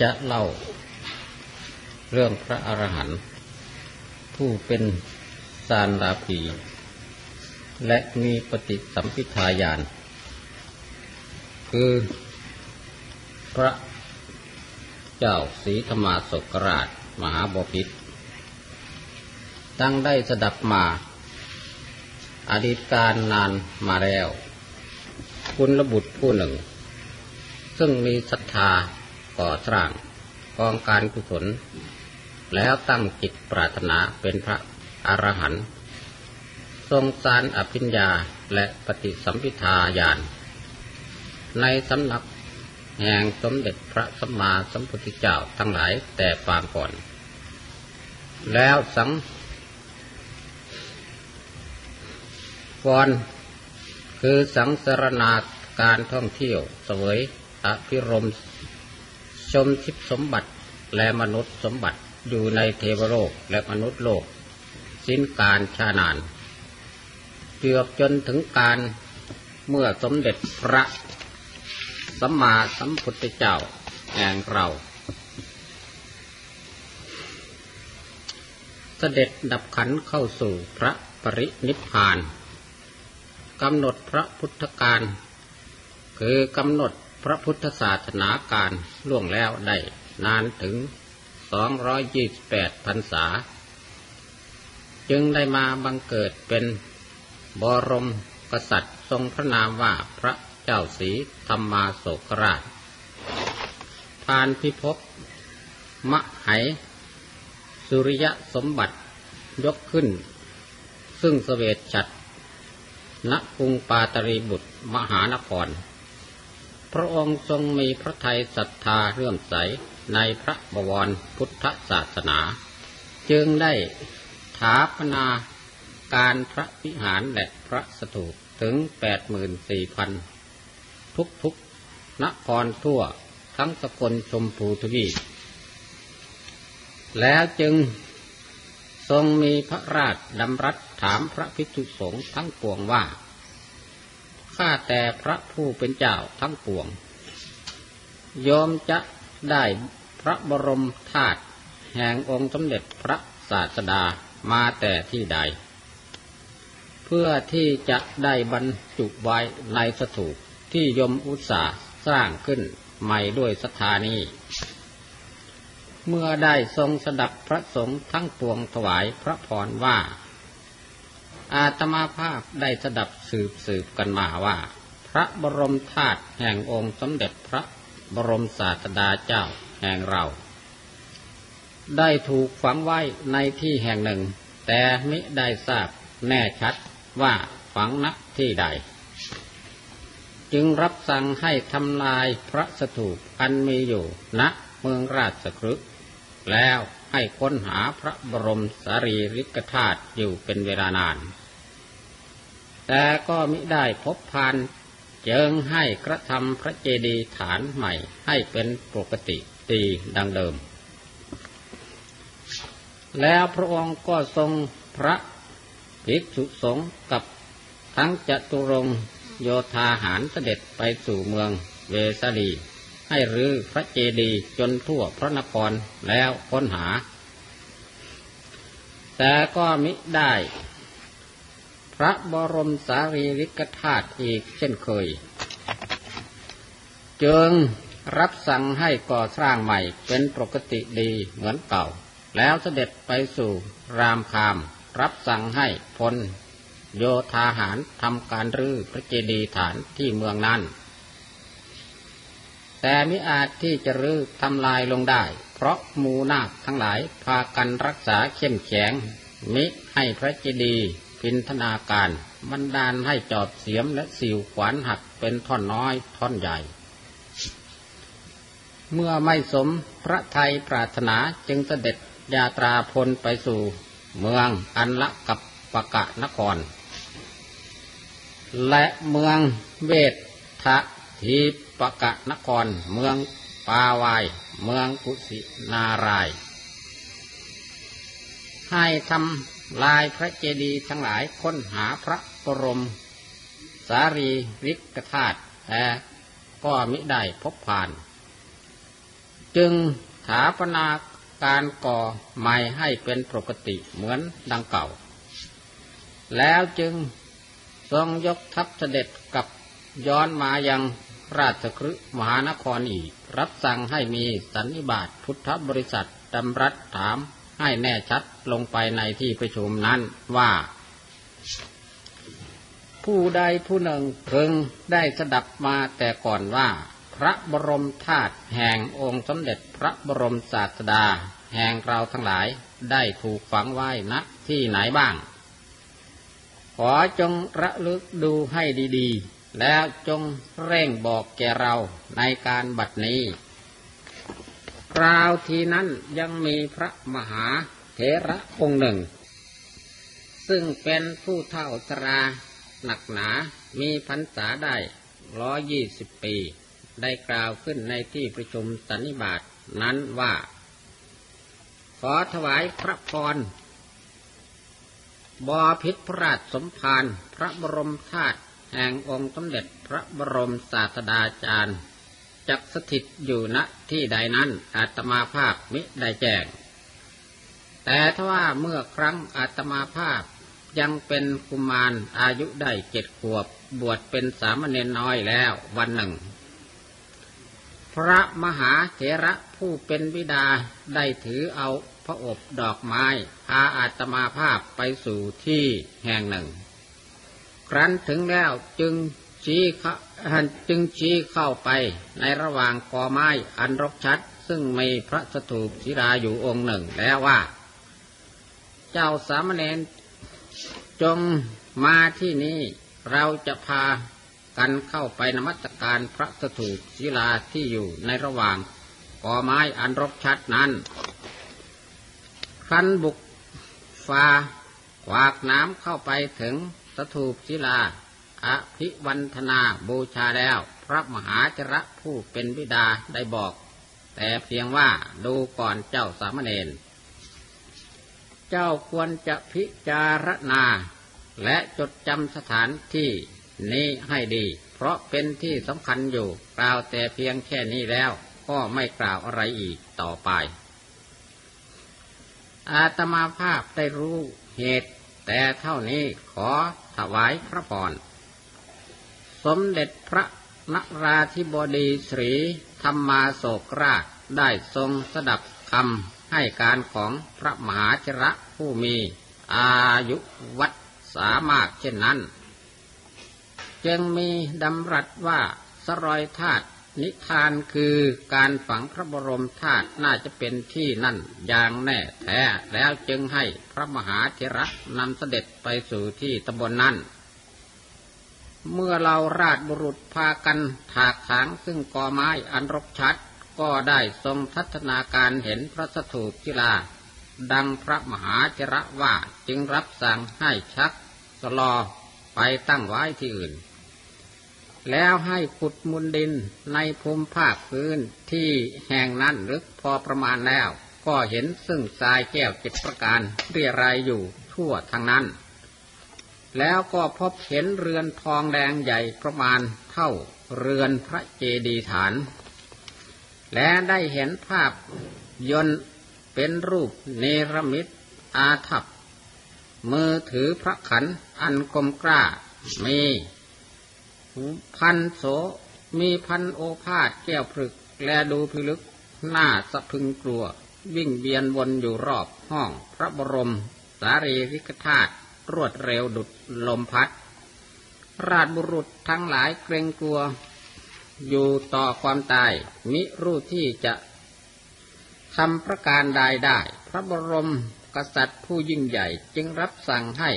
จะเล่า เรื่องพระอรหันต์ผู้เป็นสารลาภีและมีปฏิสัมพิทายานคือพระเจ้าศรีธรรมาสกราช มหาบพิตรตั้งได้สดับมาอดีตการนานมาแล้ว คุณระบุตรผู้หนึ่ง ซึ่งมีศรัทธา ก่อสร้างกองการกุศล แล้วตั้งจิตปรารถนาเป็นพระอรหันต์ทรงสารอภิญญาและปฏิสัมพิทาญาณในสำนักแห่งสมเด็จพระสัมมาสัมพุทธเจ้าทั้งหลายแต่ปางก่อน แล้วสังกรคือสังสรนาการท่องเที่ยว เสวยอภิรม ชมทิพสมบัติและมนุษย์สมบัติอยู่ในเทวโลกและมนุษย์โลก สิ้นการชานานเกือบจนถึงการเมื่อสมเด็จพระสัมมาสัมพุทธเจ้าแห่งเราเสด็จดับขันเข้าสู่พระปรินิพพานกำหนดพระพุทธการ คือกำหนด พระพุทธศาสนาการล่วงแล้วได้นานถึงสองร้อยยี่สิบแปดพรรษา จึงได้มาบังเกิดเป็นบรมกษัตริย์ทรงพระนามว่าพระเจ้าศรีธรรมาโศกราชทานพิภพมะไหสุริยสมบัติยกขึ้น ซึ่งสเวตฉัดณกรุงปาตรีบุตรมหานคร พระองค์ทรงมีพระทัยศรัทธาเรื่อมใสในพระบวรพุทธศาสนา จึงได้ถาปนาการพระวิหารและพระสถูปถึงแปดหมื่นสี่พันทุกทุกนครทั่วทั้งสกลชมพูทวีแล้วจึงทรงมีพระราชดำรัสถามพระภิกษุสงฆ์ทั้งปวงว่า ข้าแต่พระผู้เป็นเจ้าทั้งปวงยอมจะได้พระบรมธาตุแห่งองค์สมเด็จพระศาสดามาแต่ที่ใด เพื่อที่จะได้บรรจุไว้ในสถูปที่ยมอุตสาสร้างขึ้นใหม่ด้วยสถานีเมื่อได้ทรงสดับพระสงฆ์ทั้งปวงถวายพระพรว่า อาตมาภาพได้สดับสืบสืบกันมาว่า พระบรมธาตุแห่งองค์สมเด็จพระบรมศาสดาเจ้าแห่งเรา ได้ถูกฝังไว้ในที่แห่งหนึ่ง แต่มิได้ทราบแน่ชัดว่าฝังนักที่ใด จึงรับสั่งให้ทำลายพระสถูปอันมีอยู่ณเมืองราชครึแล้วให้ค้นหาพระบรมสารีริกธาตุอยู่เป็นเวลานาน แต่ก็มิได้พบพานเจึงให้กระทำพระเจดีย์ฐานใหม่ให้เป็นปกติตีดังเดิม แล้วพระองค์ก็ทรงพระภิกษุสงฆ์กับทั้งจตุรงโยธาหารเสด็จไปสู่เมืองเวสาลีให้รื้อพระเจดีย์จนทั่วพระนครแล้วค้นหา แต่ก็มิได้ ระบรมสารีริกธาตุอีกเช่นเคย จึงรับสั่งให้ก่อสร้างใหม่เป็นปกติดีเหมือนเก่า แล้วเสด็จไปสู่รามคาม รับสั่งให้พลโยธาหารทำการรื้อพระเจดีย์ฐานที่เมืองนั้น แต่มิอาจที่จะรื้อทำลายลงได้ เพราะมูนาคทั้งหลายพากันรักษาเข้มแข็งมิให้พระเจดีย์ พินธนาการบันดาลให้จอบเสียมและสิวขวานหักเป็นท่อนน้อยท่อนใหญ่ เมื่อไม่สมพระไทยปรารถนาจึงเสด็จยาตราพลไปสู่เมืองอันละกับปะกะนคร และเมืองเวททะทีปะกะนคร เมืองปาวาย เมืองกุสินาราย ให้ทำ ลายพระเจดีย์ทั้งหลายค้นหาพระบรม สารีริกธาตุแต่ก็มิได้พบผ่าน จึงถาปนาการก่อใหม่ให้เป็นปกติเหมือนดังเก่า แล้วจึงทรงยกทัพเสด็จกับย้อนมายังราชคฤห์มหานครอีก รับสั่งให้มีสันนิบาตพุทธบริษัทดำรัสถาม ให้แน่ชัดลงไปในที่ประชุมนั้นว่า ผู้ใดผู้หนึ่งเพึงได้สดับมาแต่ก่อนว่า พระบรมธาตุแห่งองค์สมเด็จพระบรมศาสดา แห่งเราทั้งหลายได้ถูกฝังไว้ณที่ไหนบ้าง ขอจงระลึกดูให้ดีๆ แล้วจงเร่งบอกแก่เราในการบัดนี้ ราวทีนั้นยังมีพระมหาเถระองค์หนึ่ง ซึ่งเป็นผู้เท่าสราหนักหนามีพรรษาได้ร้อยี่สิบปี ได้กล่าวขึ้นในที่ประชุมสันนิบาตนั้นว่า ขอถวายพระพรบอพิษพระราชสมภารพระบรมธาตุแห่งองค์สมเด็จพระบรมศาสดาจารย์ จักสถิตอยู่ณที่ใดนั้นอาตมาภาพมิได้แจ้ง แต่ถ้าว่าเมื่อครั้งอาตมาภาพยังเป็นกุมารอายุได้เจ็ดขวบบวชเป็นสามเณรน้อยแล้ววันหนึ่ง พระมหาเถระผู้เป็นบิดาได้ถือเอาพระอบดอกไม้พาอาตมาภาพไปสู่ที่แห่งหนึ่ง ครั้นถึงแล้วจึงชี้ จึงชี้เข้าไปในระหว่างกอไม้อันรกชัด ซึ่งมีพระสถูปศิลาอยู่องค์หนึ่งแล้วว่า เจ้าสามเณรจงมาที่นี้เราจะพากันเข้าไปนมัสการพระสถูปศิลาที่อยู่ในระหว่างกอไม้อันรกชัดนั้นคันบุกฟ้าขวากน้ำเข้าไปถึงสถูปศิลา อภิวันธนาบูชาแล้ว พระมหาจระผู้เป็นบิดาได้บอก แต่เพียงว่าดูก่อนเจ้าสามเณรเจ้าควรจะพิจารณา และจดจำสถานที่นี้ให้ดี เพราะเป็นที่สำคัญอยู่กล่าวแต่เพียงแค่นี้แล้วก็ไม่กล่าวอะไรอีกต่อไป อาตมาภาพได้รู้เหตุ แต่เท่านี้ขอถวายพระพร สมเด็จพระนราธิบดีสรีธรรมาโศกราชได้ทรงสดับคำให้การของพระมหาชระผู้มีอายุวัดสามารถเช่นนั้น จึงมีดำรัสว่าสรอยธาตุนิทานคือการฝังพระบรมธาตุน่าจะเป็นที่นั่นอย่างแน่แท้แล้วจึงให้พระมหาเถระนำเสด็จไปสู่ที่ตำบลนนั้น เมื่อเราราชบุรุษพากันถากถางซึ่งกอไม้อันรกชัด ก็ได้ทรงทัศนาการเห็นพระสถูปศิลาดังพระมหาจระว่าจึงรับสั่งให้ชักสลอไปตั้งไว้ที่อื่น แล้วให้ขุดมุนดินในภูมิภาคพื้นที่แห่งนั้นลึกพอประมาณแล้ว ก็เห็นซึ่งทรายแก้วจิตประการเรียรายอยู่ทั่วทางนั้น แล้วก็พบเห็นเรือนทองแดงใหญ่ประมาณเท่าเรือนพระเจดีย์ฐาน และได้เห็นภาพยนต์เป็นรูปเนรมิตอาทับมือถือพระขันอันกลมกล้ามีพันโสมีพันโอภาษแก้วพรึกและดูพิลึกหน้าสะพึงกลัว วิ่งเวียนวนอยู่รอบห้องพระบรมสารีริกธาตุ รวดเร็วดุดลมพัด ราชบุรุษทั้งหลายเกรงกลัว อยู่ต่อความตาย มิรู้ที่จะทำประการใดได้ พระบรมกษัตริย์ผู้ยิ่งใหญ่จึงรับสั่งให้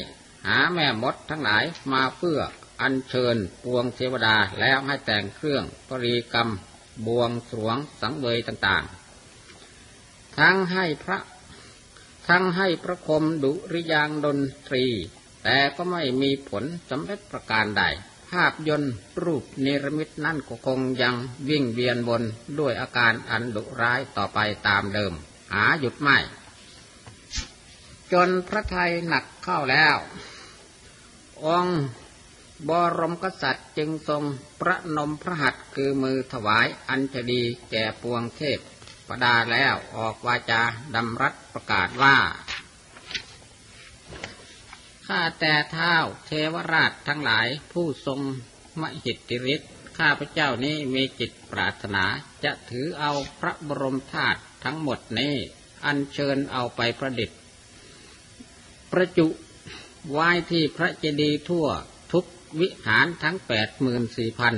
หาแม่มดทั้งหลายมาเพื่ออัญเชิญปวงเทวดาแล้วให้แต่งเครื่องปรีกรรมบวงสรวงสังเวยต่างๆ ทั้งให้พระ ทั้งให้ประคมดุริยางดนตรี แต่ก็ไม่มีผลสำเร็จประการใด ภาพยนตร์รูปเนรมิตนั่นก็คงยังวิ่งเวียนบนด้วยอาการอันดุร้ายต่อไปตามเดิม หาหยุดไม่ จนพระไทยหนักเข้าแล้ว องค์บรมกษัตริย์จึงทรงประนมพระหัตถ์คือมือถวายอัญชลีแก่ปวงเทพ ประดาแล้วออกวาจาดำรัสประกาศว่าข้าแต่เท้าเทวราชทั้งหลายผู้ทรงมหิทธิฤทธิ์ข้าพเจ้านี้มีจิตปรารถนาจะถือเอาพระบรมธาตุทั้งหมดนี้ อัญเชิญเอาไปประดิษฐ์ ประจุไว้ที่พระเจดีย์ทั่วทุกวิหารทั้งแปดหมื่นสี่พัน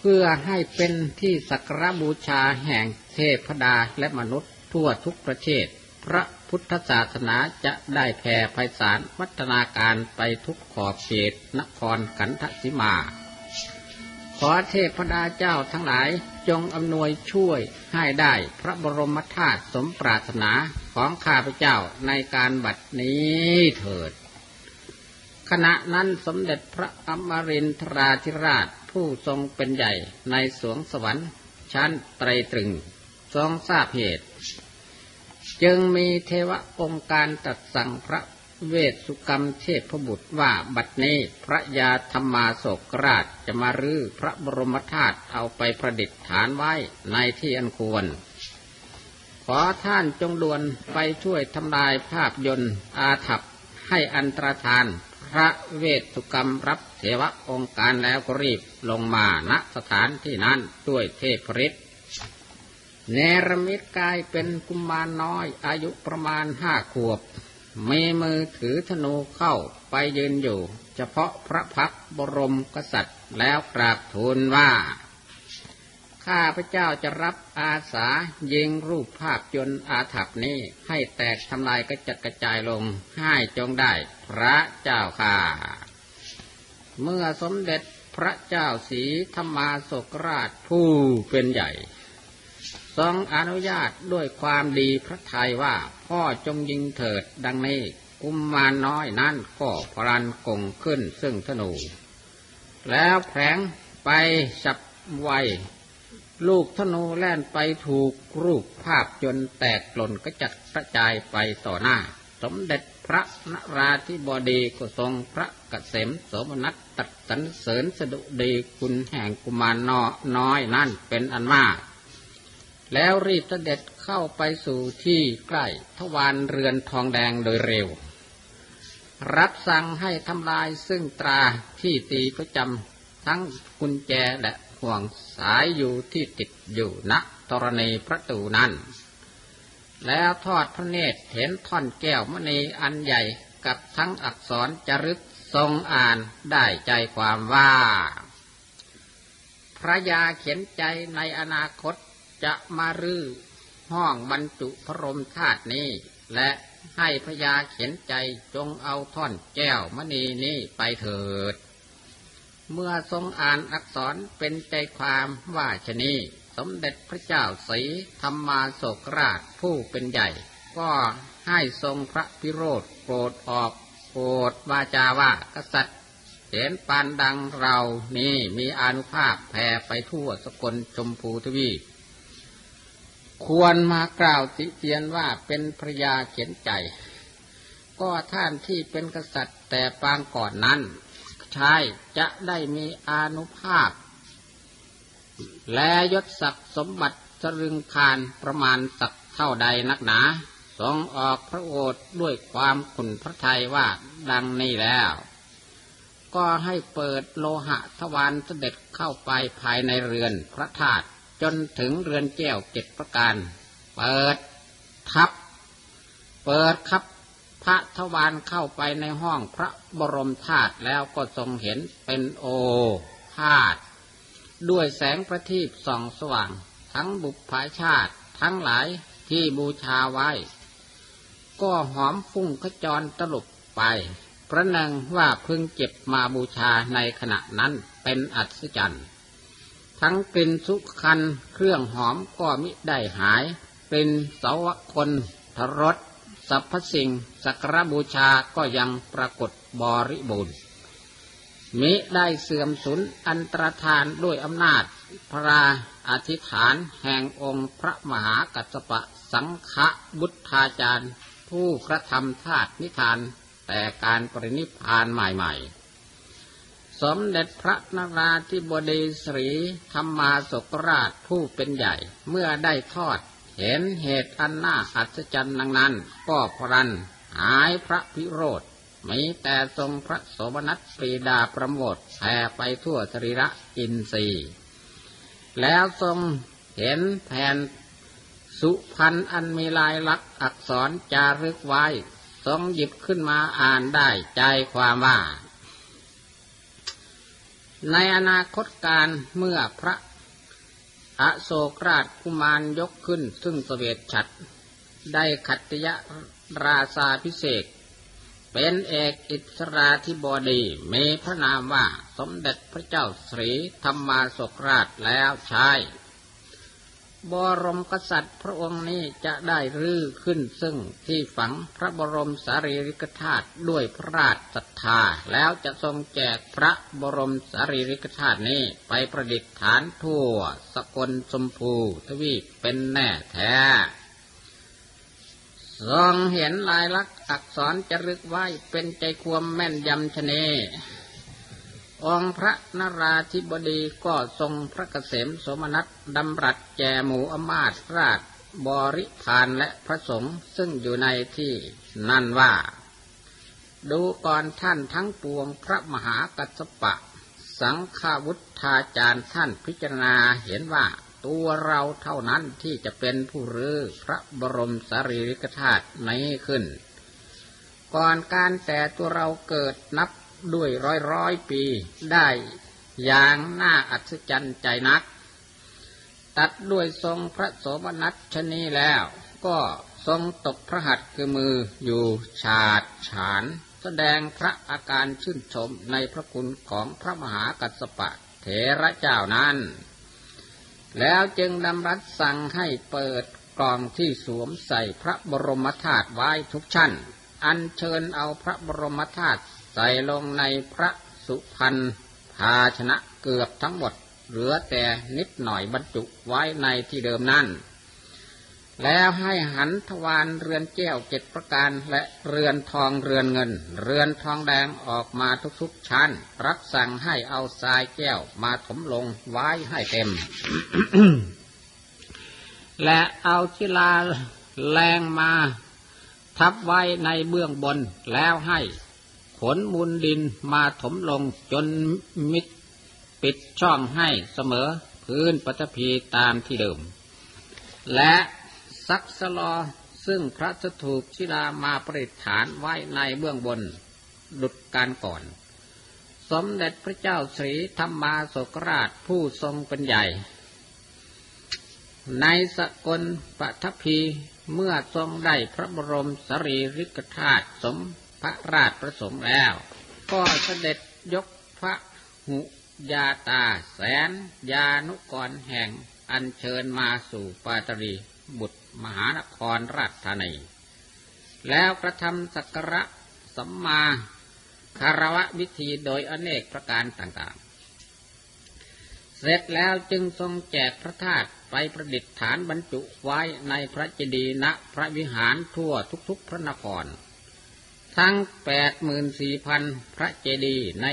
เพื่อให้เป็นที่สักการบูชาแห่ง เทพดาและมนุษย์ทั่วทุกประเทศ พระพุทธศาสนาจะได้แผ่ไพศาลวัฒนาการไปทุกขอบเขตนครกันทสิมา ขอเทพดาเจ้าทั้งหลายจงอำนวยช่วยให้ได้พระบรมธาตุสมปรารถนาของข้าพเจ้าในการบัดนี้เถิด ขณะนั้นสมเด็จพระอมรินทราธิราชผู้ทรงเป็นใหญ่ในสวงสวรรค์ชั้นไตรตรึง ทรงทราบเหตุ จึงมีเทวองค์การตัดสั่งพระเวสสุกรรมเทพบุตรว่าบัดนี้พระยาธรรมาโศกราชจะมารื้อพระบรมธาตุเอาไปประดิษฐานไว้ในที่อันควร ขอท่านจงด่วนไปช่วยทำลายภาพยนต์อาถับให้อันตรธาน พระเวสสุกรรมรับเทวองค์การแล้วก็รีบลงมาณสถานที่นั้นด้วยเทพฤทธิ์ เนรมิตกายเป็นกุมารน้อย อายุประมาณห้าขวบ มีมือถือธนูเข้าไปยืนอยู่ เฉพาะพระพักบรมกษัตริย์แล้วกราบทูลว่า ข้าพระเจ้าจะรับอาสายิงรูปภาพยนต์อาถับนี้ให้แตกทำลายกระจัดกระจายลงให้จงได้พระเจ้าค่ะ เมื่อสมเด็จพระเจ้าสีธรรมาโศกราชผู้เป็นใหญ่ ทรงอนุญาตด้วยความดีพระทัยว่าพ่อจงยิงเถิดดังนี้ กุมมารน้อยนั้นก็พลันกงขึ้นซึ่งธนู แล้วแผงไปสับไวลูกธนูแล่นไปถูกรูปภาพจนแตกหล่นกระจัดกระจายไปต่อหน้า สมเด็จพระนราธิบดีก็ทรงพระเกษมสมนัสตัดสรรเสริญสดุดีคุณแห่งกุมารนอน้อยนั่นเป็นอันมาก แล้วรีบเสด็จเข้าไปสู่ที่ใกล้ทวารเรือนทองแดงโดยเร็ว รับสั่งให้ทำลายซึ่งตราที่ตีประจำทั้งกุญแจและห่วงสายอยู่ที่ติดอยู่ณตรณีประตูนั้น แล้วทอดพระเนตรเห็นท่อนแก้วมณีอันใหญ่กับทั้งอักษรจรึกทรงอ่านได้ใจความว่า พระยาเขียนใจในอนาคต จะมารื้อห้องบรรจุพระรมธาตุนี้ และให้พระยาเขียนใจจงเอาท่อนแก้วมณีนี้ไปเถิด เมื่อทรงอ่านอักษรเป็นใจความว่าชนีสมเด็จพระเจ้าสีธรรมาโศกราชผู้เป็นใหญ่ ก็ให้ทรงพระพิโรธโปรดออกโปรดวาจาว่ากษัตริย์เห็นปานดังเรานี้มีอนุภาพแผ่ไปทั่วสกลชมพูทวีป ควรมากล่าวติเตียนว่าเป็นพระยาเขียนใจ ก็ท่านที่เป็นกษัตริย์แต่ปางก่อนนั้นชายจะได้มีอานุภาพ และยศศักดิ์สมบัติสรึงคารประมาณสักเท่าใดนักหนาทรงออกพระโอษฐ์ด้วยความขุนพระทัยว่าดังนี้แล้ว ก็ให้เปิดโลหะทวารเสด็จเข้าไปภายในเรือนพระธาตุ จนถึงเรือนแก้วเจ็ดประการ เปิดทับ เปิดครับ พระทวารเข้าไปในห้องพระบรมธาตุแล้วก็ทรงเห็นเป็นโอธาตุด้วยแสงประทีปส่องสว่าง ทั้งบุพภาชาติทั้งหลายที่บูชาไว้ ก็หอมฟุ้งขจรตลบไปประนังว่าเพึงเก็บมาบูชาในขณะนั้นเป็นอัศจรรย์ ทั้งกลิ่นสุคันเครื่องหอมก็มิได้หายกลิ่นสาวคนทรสสรรพสิ่งสักรบูชาก็ยังปรากฏบริบูรณ์มิได้เสื่อมสูญอันตรธานด้วยอำนาจ พระอธิษฐานแห่งองค์พระมหากัสปะสังฆบุตธาจารย์ ผู้กระทำธาตุนิทานแต่การปรินิพานใหม่ๆ สมเด็จพระนราธิบดีสรีธรรมาสกราชผู้เป็นใหญ่ เมื่อได้ทอด เห็นเหตุอันน่าอัศจรรย์นั้นก็พรัน หายพระพิโรธมีแต่ทรงพระโสมนัสปรีดาประโมทแผ่ไปทั่วสรีระอินทรีย์แล้วทรงเห็นแผ่นสุพันอันมีลายลักษณ์อักษรจารึกไว้ ทรงหยิบขึ้นมาอ่านได้ใจความว่า ในอนาคตการเมื่อพระอโศกราชกุมารยกขึ้น ซึ่งสเสวตฉัดได้ขัตยราชาพิเศษ เป็นเอกอิสราธิบดีมีพระนามว่าสมเด็จพระเจ้าสรีธรรมาสกราชแล้วใช้ บรมกษัตริย์พระองค์นี้จะได้รื้อขึ้นซึ่งที่ฝังพระบรมสารีริกธาตุด้วยพระราชศรัทธา แล้วจะทรงแจกพระบรมสารีริกธาตุนี้ไปประดิษฐานทั่ว สกลชมพูทวีปเป็นแน่แท้ทรงเห็นลายลักษณ์อักษรจรึกไว้เป็นใจความแม่นยำชเน องพระนราธิบดีก็ทรงพระเกษมสมนัตดำรัสแจหมูอมาตราชบริพานและพระสงฆ์ซึ่งอยู่ในที่นั่นว่า ดูก่อนท่านทั้งปวงพระมหากัสปะ สังฆาวุธาจารย์ท่านพิจารณาเห็นว่าตัวเราเท่านั้นที่จะเป็นผู้รื้อพระบรมสารีริกธาตุนี้ขึ้น ก่อนการแต่ตัวเราเกิดนับ ด้วยร้อยร้อยปี ได้อย่างน่าอัศจรรย์ใจนัก ตัดด้วยทรงพระโสมนัสชนีแล้วก็ทรงตกพระหัตถ์คือมืออยู่ฉาดฉาน แสดงพระอาการชื่นชมในพระคุณของพระมหากัสสปะเถระเจ้านั้น แล้วจึงดำรัสสั่งให้เปิดกล่องที่สวมใส่พระบรมธาตุไว้ทุกชั้น อันเชิญเอาพระบรมธาตุ ใส่ลงในพระสุพรรณภาชนะเกือบทั้งหมด เหลือแต่นิดหน่อยบรรจุไว้ในที่เดิมนั่น แล้วให้หันทวารเรือนแก้วเจ็ดประการและเรือนทองเรือนเงิน เรือนทองแดงออกมาทุกๆชั้น รับสั่งให้เอาทรายแก้วมาถมลงไว้ให้เต็ม และเอาชิลาแรงมาทับไว้ในเบื้องบนแล้วให้ นมูลดินมาถมลงจนมิดปิดช่องให้เสมอพื้นปฐพีตามที่เดิม และซักสลอซึ่งพระสถูปชิลามาประดิษฐานไว้ในเบื้องบนดุดการก่อน สมเด็จพระเจ้าสรีธรรมาสกราชผู้ทรงเป็นใหญ่ ในสกลปฐพีเมื่อทรงได้พระบรมสรีริกธาตุสม ระราชประสงค์แล้ว ก็เสด็จยกพระหุยาตาแสนยานุกรแห่งอันเชิญมาสู่ปาตรีบุตรมหานครราชธานี แล้วกระทำสักระสัมมาคารวะวิธีโดยอเนกประการต่างๆ เสร็จแล้วจึงทรงแจกพระธาตุไปประดิษฐานบรรจุไว้ในพระเจดีย์ณพระวิหารทั่วทุกๆพระนคร ทั้งแปดหมื่นสี่พันพระเจดีย์ใน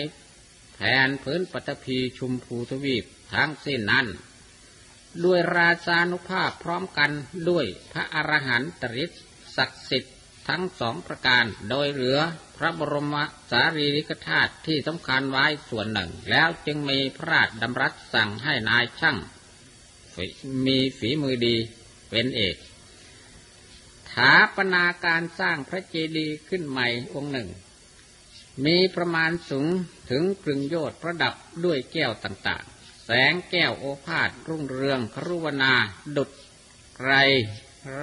แผ่นพื้นปฐพีชุมพูทวีปทั้งสิ้นนั้น ด้วยราชานุภาพพร้อมกันด้วยพระอรหันตริศศักดิ์สิทธิ์ทั้งสองประการโดยเหลือพระบรมสารีริกธาตุที่สำคัญไว้ส่วนหนึ่ง แล้วจึงมีพระราชดำรัสสั่งให้นายช่าง มีฝีมือดีเป็นเอก ถาปนาการสร้างพระเจดีย์ขึ้นใหม่องค์หนึ่ง มีประมาณสูงถึงกึ่งโยชน์ประดับด้วยแก้วต่างๆ แสงแก้วโอภาสรุ่งเรืองครุวนา ดุดไร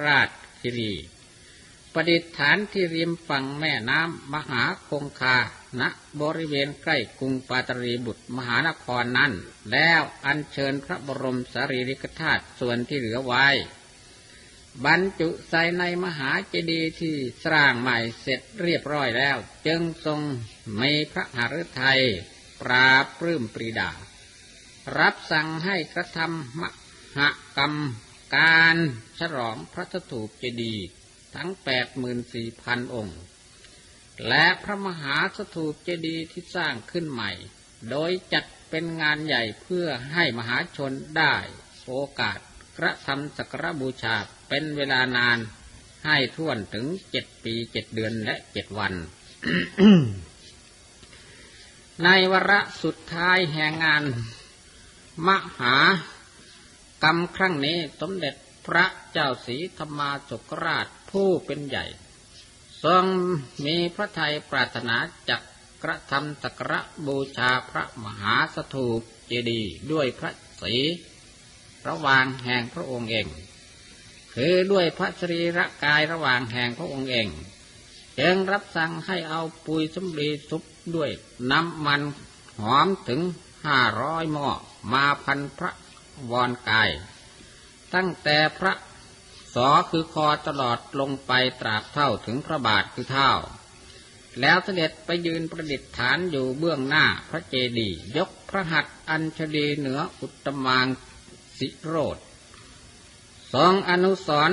ราชคิรีประดิษฐานที่ริมฝั่งแม่น้ำมหาคงคา ณ บริเวณใกล้กรุงปาตรีบุตรมหานครนั้น แล้วอัญเชิญพระบรมสารีริกธาตุส่วนที่เหลือไว้ บรรจุใส่ในมหาเจดีย์ที่สร้างใหม่เสร็จเรียบร้อยแล้ว จึงทรงมีพระหฤทัยปราบปลื้มปรีดา รับสั่งให้กระทำมหกรรมการฉลองพระสถูปเจดีย์ทั้งแปดหมื่นสี่พันองค์ และพระมหาสถูปเจดีย์ที่สร้างขึ้นใหม่ โดยจัดเป็นงานใหญ่เพื่อให้มหาชนได้โอกาสกระทำสักการบูชา เป็นเวลานานให้ท่วนถึงเจ็ดปีเจ็ดเดือนและเจ็ดวัน ในวาระสุดท้ายแห่งงาน มหากรรมครั้งนี้สมเด็จพระเจ้าศรีธรรมาสกราชผู้เป็นใหญ่ ทรงมีพระทัยปรารถนาจักกระทำสักการบูชาพระมหาสถูปเจดีย์ด้วยพระศรีระวางแห่งพระองค์เอง คือด้วยพระสรีระกายระหว่างแห่งพระองค์เองจึงรับสั่งให้เอาปุยสำลีซุปด้วยน้ำมันหอมถึงห้าร้อยหม้อมาพันพระวรกาย ตั้งแต่พระสอคือคอตลอดลงไปตราบเท่าถึงพระบาทคือเท่า แล้วเสด็จไปยืนประดิษฐานอยู่เบื้องหน้าพระเจดีย์ยกพระหัตถ์อัญชลีเหนืออุตมางสิโรธ สองอนุสร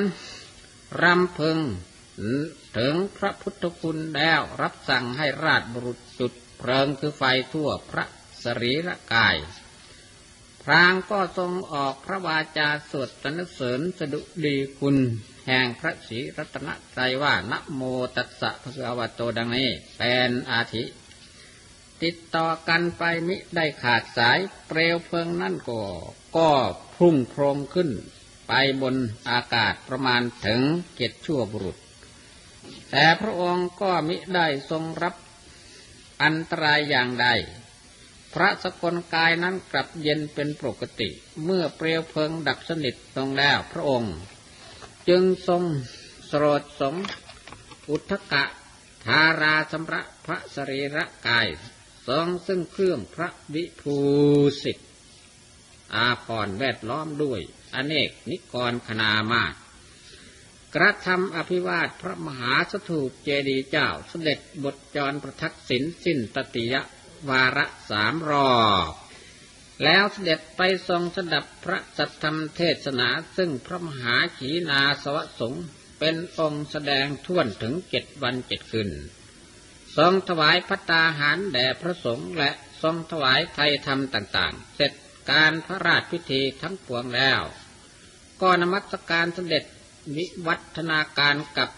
รำพึง ถึงพระพุทธคุณแล้วรับสั่งให้ราชบุรุษจุดเพลิงคือไฟทั่วพระสรีระกาย พรางก็ทรงออกพระวาจาสวดสรรเสริญสดุดีคุณ แห่งพระศรีรัตนตรัยว่านะโมตัสสะพระอวโตดังนี้เป็นอาทิติดต่อกันไปมิได้ขาดสายเปลวเพลิงนั่นก็ ก็พุ่งโพรมขึ้น ไปบนอากาศประมาณถึงเจ็ดชั่วบุรุษ แต่พระองค์ก็มิได้ทรงรับอันตรายอย่างใด พระสกลกายนั้นกลับเย็นเป็นปกติ เมื่อเปลวเพลิงดับสนิทลงแล้วพระองค์ จึงทรงสรดสงอุทกะธาราสำระพระสรีระกายทรงซึ่งเครื่องพระวิภูสิทธิอาพรแวดล้อมด้วย อเนกนิกรคณามาศกระทำอภิวาทพระมหาสถูปเจดีย์เจ้าเสด็จบทจรประทักษิณสิ้นตติยวาระสามรอบแล้วเสด็จไปทรงสดับพระสัทธรรมเทศนาซึ่งพระมหาขีนาสวสงฆ์เป็นองค์แสดงท่วนถึงเจ็ดวันเจ็ดคืนทรงถวายพัตตาหารแด่พระสงฆ์และทรงถวายไทยธรรมต่าง ๆ เสร็จ การพระราชพิธีทั้งปวงแล้ว ก็นมัสการสเสด็จวิวัฒนาการกับ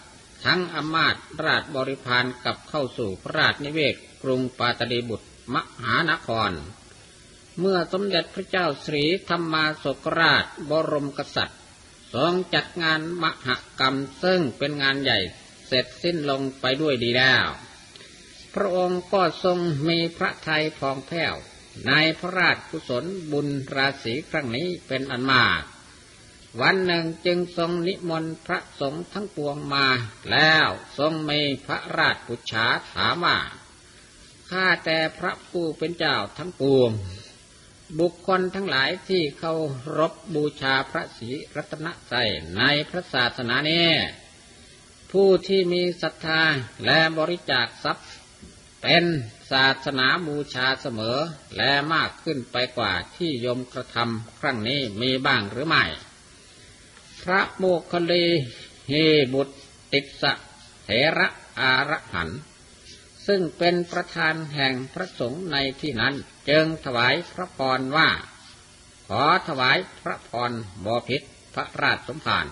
ทั้งอมาตราชบริพารกับเข้าสู่พระราชนิเวศกรุงปาตลีบุตรมหานคร เมื่อสมเด็จพระเจ้าสรีธรรมาสกราชบรมกษัตริย์ทรงจัดงานมหกรรมซึ่งเป็นงานใหญ่เสร็จสิ้นลงไปด้วยดีแล้ว พระองค์ก็ทรงมีพระทัยพองแผ้ว ในพระราชกุศลบุญราศีครั้งนี้เป็นอันมาก วันหนึ่งจึงทรงนิมนต์พระสงฆ์ทั้งปวงมา แล้วทรงมีพระราชปุจฉาถามว่าข้าแต่พระผู้เป็นเจ้าทั้งปวง บุคคลทั้งหลายที่เขารบบูชาพระศรีรัตนใจในพระศาสนานี้ผู้ที่มีศรัทธาและบริจาคทรัพย์เป็น ศาสนาบูชาเสมอ และมากขึ้นไปกว่าที่ยมกระทำครั้งนี้มีบ้างหรือไม่ พระโมคคลีเฮบุตรติสะเถระอารหัน ซึ่งเป็นประธานแห่งพระสงฆ์ในที่นั้นจึงถวายพระพรว่า ขอถวายพระพรบพิษพระราชสมภาร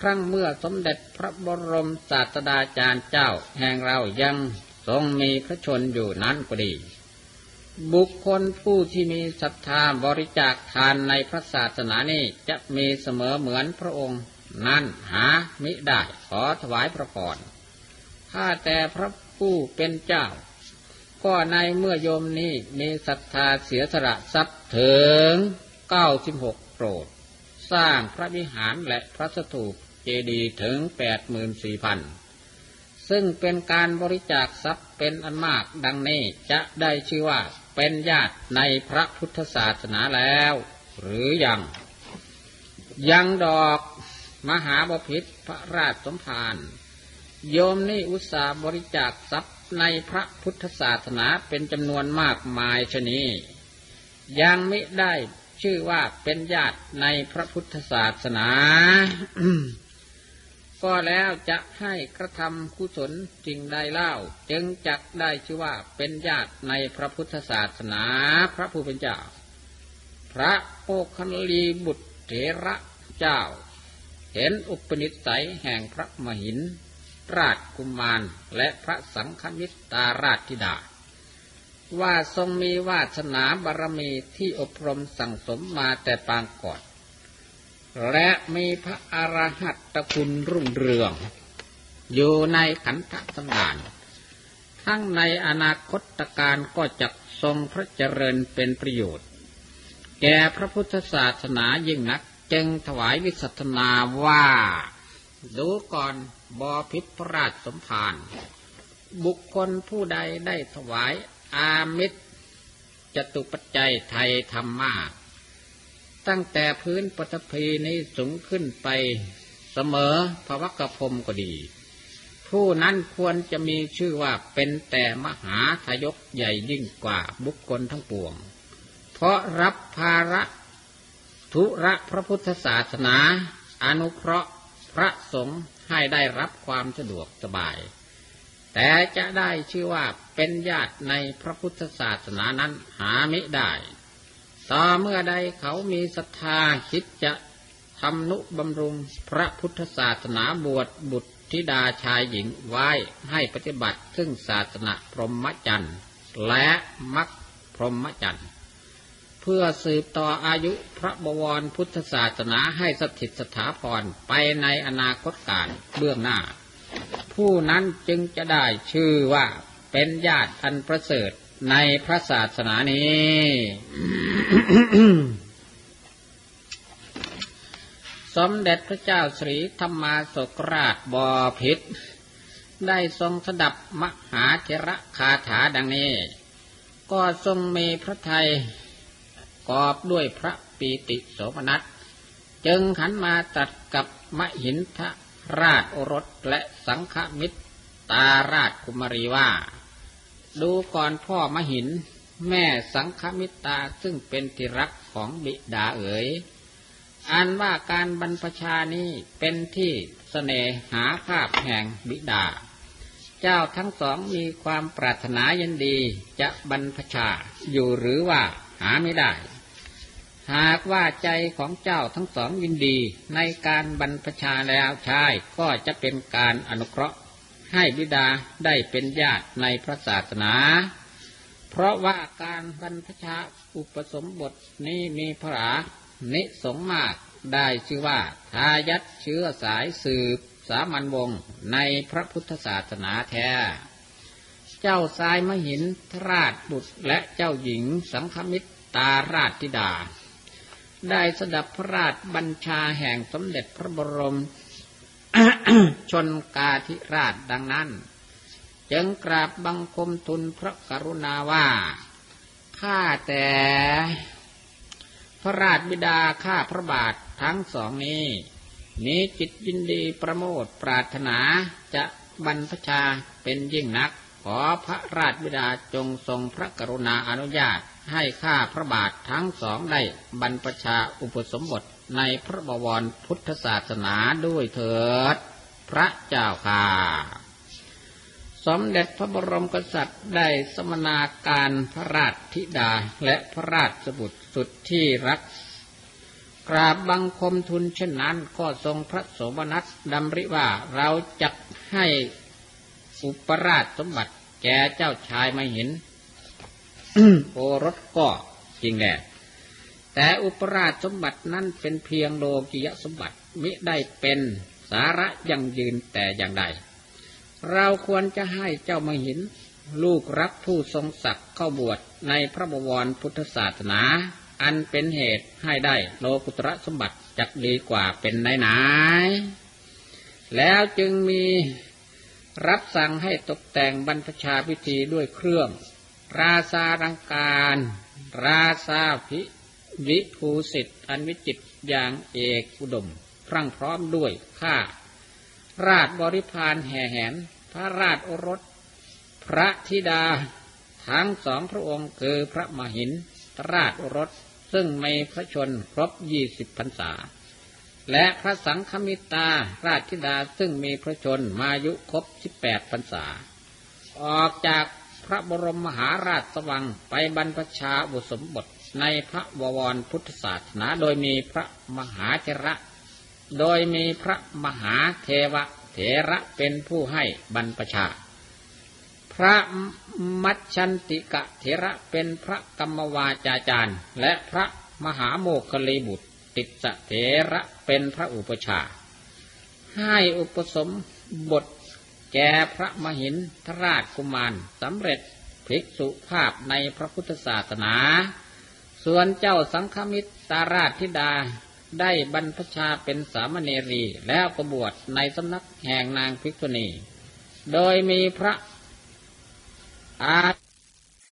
ครั้งเมื่อสมเด็จพระบรมศาสดาจารย์เจ้าแห่งเรายัง ทรงมีพระชนอยู่นั้นก็ดี บุคคลผู้ที่มีศรัทธาบริจาคทานในพระศาสนานี้จะมีเสมอเหมือนพระองค์ นั้นหามิได้ขอถวายพระพรถ้าแต่พระผู้เป็นเจ้า ก็ในเมื่อโยมนี้มีศรัทธาเสียสละทรัพย์ถึงเก้าสิบหกโปรด สร้างพระวิหารและพระสถูปเจดีย์ถึงแปดหมื่นสี่พัน ซึ่งเป็นการบริจาคทรัพย์เป็นอันมากดังนี้จะได้ชื่อว่าเป็นญาติในพระพุทธศาสนาแล้ว หรือยัง ยังดอกมหาบพิษพระราชสมภารโยมนี่อุตสาบริจาคทรัพย์ในพระพุทธศาสนาเป็นจำนวนมากมายชนียังไม่ได้ชื่อว่าเป็นญาติในพระพุทธศาสนา ก็แล้วจะให้กระทำกุศลจริงใดเล่า จึงจักได้ชื่อว่าเป็นญาติในพระพุทธศาสนาพระผู้เป็นเจ้า พระโอคันลีบุตรเถระเจ้า เห็นอุปนิสัยแห่งพระมหิน ราชกุมารและพระสังฆมิตาราชธิดา ว่าทรงมีวาสนาบารมีที่อบรมสั่งสมมาแต่ปางก่อน และมีพระอรหัตตคุณรุ่งเรือง อยู่ในขันธสมานทั้งในอนาคตการก็จะทรงพระเจริญเป็นประโยชน์ แก่พระพุทธศาสนายิ่งนัก จึงถวายวิสัทนาว่า ดูก่อนบอพิษพระราชสมภารบุคคลผู้ใดได้ถวายอามิตรจตุปัจจัยไทยธรรมะ ตั้งแต่พื้นปฐพีนี้สูงขึ้นไปเสมอภวกพรมก็ดี ผู้นั้นควรจะมีชื่อว่าเป็นแต่มหาทยกใหญ่ยิ่งกว่าบุคคลทั้งปวง เพราะรับภาระธุระพระพุทธศาสนา อนุเคราะห์พระสงฆ์ให้ได้รับความสะดวกสบาย แต่จะได้ชื่อว่าเป็นญาติในพระพุทธศาสนานั้นหาไม่ได้ ต่อเมื่อใดเขามีศรัทธาคิดจะทำนุบำรุงพระพุทธศาสนาบวชบุตรธิดาชายหญิงไว้ให้ปฏิบัติซึ่งศาสนาพรหมจรรย์และมัคพรหมจรรย์เพื่อสืบต่ออายุพระบวรพุทธศาสนาให้สถิตสถาพรไปในอนาคตการเบื้องหน้า ผู้นั้นจึงจะได้ชื่อว่าเป็นญาติอันประเสริฐ ในพระศาสนานี้ สมเด็จพระเจ้าสรีธรรมาสกราชบอพิษได้ทรงสดับมหาเทระคาถาดังนี้ ก็ทรงมีพระไทยกอบด้วยพระปีติโสมนัส จึงขันมาตัดกับมหินทราชโอรสและสังฆมิตรตาราชกุมรีว่า ดูก่อนพ่อมหิน แม่สังฆมิตาซึ่งเป็นที่รักของบิดาเอ๋ยอันว่าการบรรพชานี้เป็นที่สเสน่หาภาพแห่งบิดา เจ้าทั้งสองมีความปรารถนายินดีจะบรรพชาอยู่หรือว่าหาไม่ได้ หากว่าใจของเจ้าทั้งสองยินดีในการบรรพชาแล้วชายก็จะเป็นการอนุเคราะห์ ให้บิดาได้เป็นญาติในพระศาสนา เพราะว่าการบรรพชาอุปสมบทนี้มีพระนิสงมากได้ชื่อว่าทายัดเชื้อสายสืบสามัญวงศ์ในพระพุทธศาสนาแท้ เจ้าสายมหินทราชบุตรและเจ้าหญิงสังคมิตตาราชธิดา ได้สดับพระราชบัญชาแห่งสมเด็จพระบรม ชนกาธิราชดังนั้น จึงกราบบังคมทุนพระกรุณาว่าข้าแต่ พระราชบิดาข้าพระบาททั้งสองนี้นี้จิตยินดีประโมทปรารถนาจะบรรพชาเป็นยิ่งนัก ขอพระราชบิดาจงทรงพระกรุณาอนุญาตให้ข้าพระบาททั้งสองได้บรรพชาอุปสมบท ในพระบวรพุทธศาสนาด้วยเถิด พระเจ้าค่ะ สมเด็จพระบรมกษัตริย์ได้สมนาการพระราชธิดาและพระราชบุตรสุดที่รัก กราบบังคมทุนเช่นนั้นก็ทรงพระโสมนัสดำริว่าเราจะให้อุปราชสมบัติแก่เจ้าชายไม่เห็นโอรสก็จริงแหละ แต่อุปราชสมบัตินั้นเป็นเพียงโลกิยสมบัติมิได้เป็นสาระยังยืนแต่อย่างใด เราควรจะให้เจ้ามหิน ลูกรักผู้ทรงศักดิ์เข้าบวชในพระบวรพุทธศาสนา อันเป็นเหตุให้ได้โลกุตระสมบัติจักดีกว่าเป็นไหนไหนแล้วจึงมีรับสั่งให้ตกแต่งบรรพชาพิธีด้วยเครื่อง ราซารังการ ราซาพิ วิภูสิทธิ์อันวิจิตอย่างเอกอุดม พรั่งพร้อมด้วยข้าราชบริพารแห่แหน พระราชโอรส พระธิดา ทั้งสองพระองค์คือพระมหินราชโอรส ซึ่งมีพระชนครบยี่สิบพรรษา และพระสังฆมิตาราชธิดาซึ่งมีพระชนมายุครบสิบแปดพรรษา ออกจากพระบรมมหาราชสวังไปบรรพชาบุสมบท ในพระบวรพุทธศาสนา โดยมีพระมหาเถระ โดยมีพระมหาเทวเถระเป็นผู้ให้บรรพชา พระมัชชันติกะเถระเป็นพระกรรมวาจาจารย์ และพระมหาโมคคลีบุตรติสเถระเป็นพระอุปชา ให้อุปสมบทแก่พระมหินทราชกุมารสำเร็จภิกษุภาพในพระพุทธศาสนา ส่วนเจ้าสังฆมิตรตาราธิดาได้บรรพชาเป็นสามเณรีแล้วก็บวชในสำนักแห่งนางภิกษุณี โดยมีพระอา